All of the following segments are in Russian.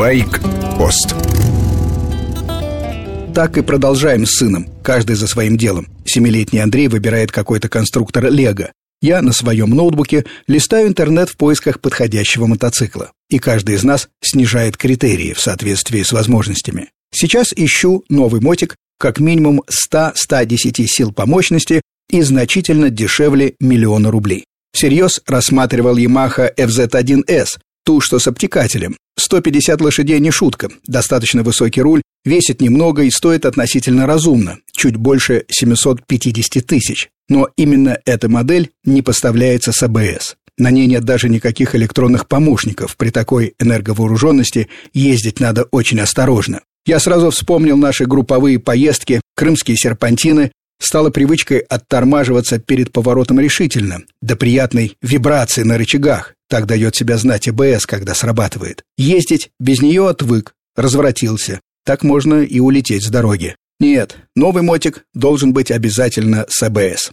Байк-пост Так и продолжаем с сыном, каждый за своим делом. Семилетний Андрей выбирает какой-то конструктор Лего. Я на своем ноутбуке листаю интернет в поисках подходящего мотоцикла. И каждый из нас снижает критерии в соответствии с возможностями. Сейчас ищу новый мотик как минимум 100-110 сил по мощности и значительно дешевле миллиона рублей. Всерьез рассматривал Yamaha FZ1S, ту, что с обтекателем. 150 лошадей не шутка, достаточно высокий руль, весит немного и стоит относительно разумно, чуть больше 750 тысяч. Но именно эта модель не поставляется с АБС. На ней нет даже никаких электронных помощников. При такой энерговооруженности ездить надо очень осторожно. Я сразу вспомнил наши групповые поездки, крымские серпантины, стало привычкой оттормаживаться перед поворотом решительно, до приятной вибрации на рычагах. Так дает себя знать АБС, когда срабатывает. Ездить без нее отвык, развратился. Так можно и улететь с дороги. Нет, новый мотик должен быть обязательно с АБС.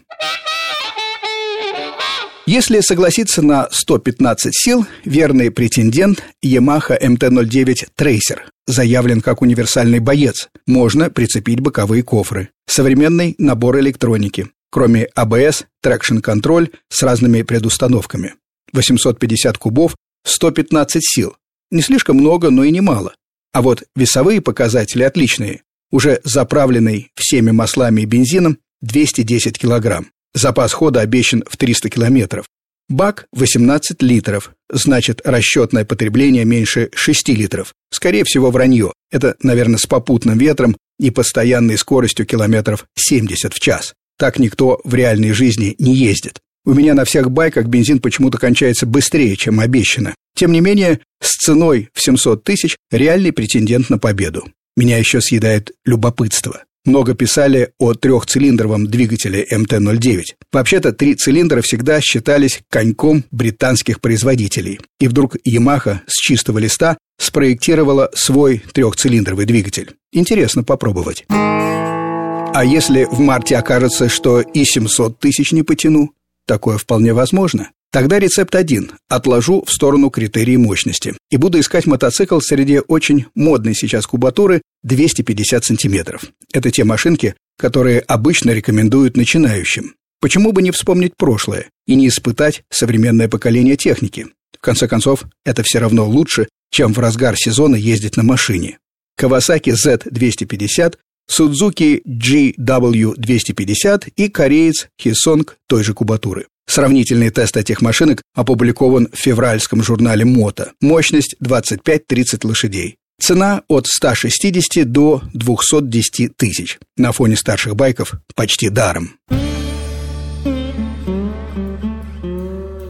Если согласиться на 115 сил, верный претендент Yamaha MT-09 Tracer заявлен как универсальный боец. Можно прицепить боковые кофры. Современный набор электроники. Кроме ABS, Traction Control с разными предустановками. 850 кубов, 115 сил. Не слишком много, но и немало. А вот весовые показатели отличные. Уже заправленный всеми маслами и бензином 210 килограмм. Запас хода обещан в 300 километров. Бак 18 литров, значит расчетное потребление меньше 6 литров. Скорее всего вранье. Это, наверное, с попутным ветром и постоянной скоростью километров 70 в час. Так никто в реальной жизни не ездит. У меня на всех байках бензин почему-то кончается быстрее, чем обещано. Тем не менее, с ценой в 700 тысяч реальный претендент на победу. Меня еще съедает любопытство много писали о трехцилиндровом двигателе МТ-09. Вообще-то три цилиндра всегда считались коньком британских производителей. И вдруг Yamaha с чистого листа спроектировала свой трехцилиндровый двигатель. Интересно попробовать. А если в марте окажется, что и 700 тысяч не потяну? Такое вполне возможно. Тогда рецепт один. Отложу в сторону критерии мощности. И буду искать мотоцикл среди очень модной сейчас кубатуры 250 сантиметров. Это те машинки, которые обычно рекомендуют начинающим. Почему бы не вспомнить прошлое и не испытать современное поколение техники? В конце концов, это все равно лучше, чем в разгар сезона ездить на машине. Kawasaki Z250, Suzuki GW250 и кореец Hissong той же кубатуры. Сравнительный тест этих машинок опубликован в февральском журнале «Мото». Мощность 25-30 лошадей. Цена от 160 до 210 тысяч. На фоне старших байков почти даром.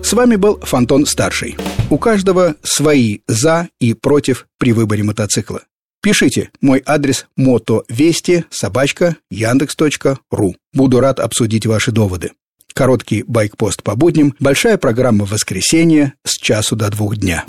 С вами был Фонтон Старший. У каждого свои «за» и «против» при выборе мотоцикла. Пишите, мой адрес мотовести собачка яндекс.ру. Буду рад обсудить ваши доводы. Короткий байкпост по будням, большая программа в воскресенье с часу до двух дня.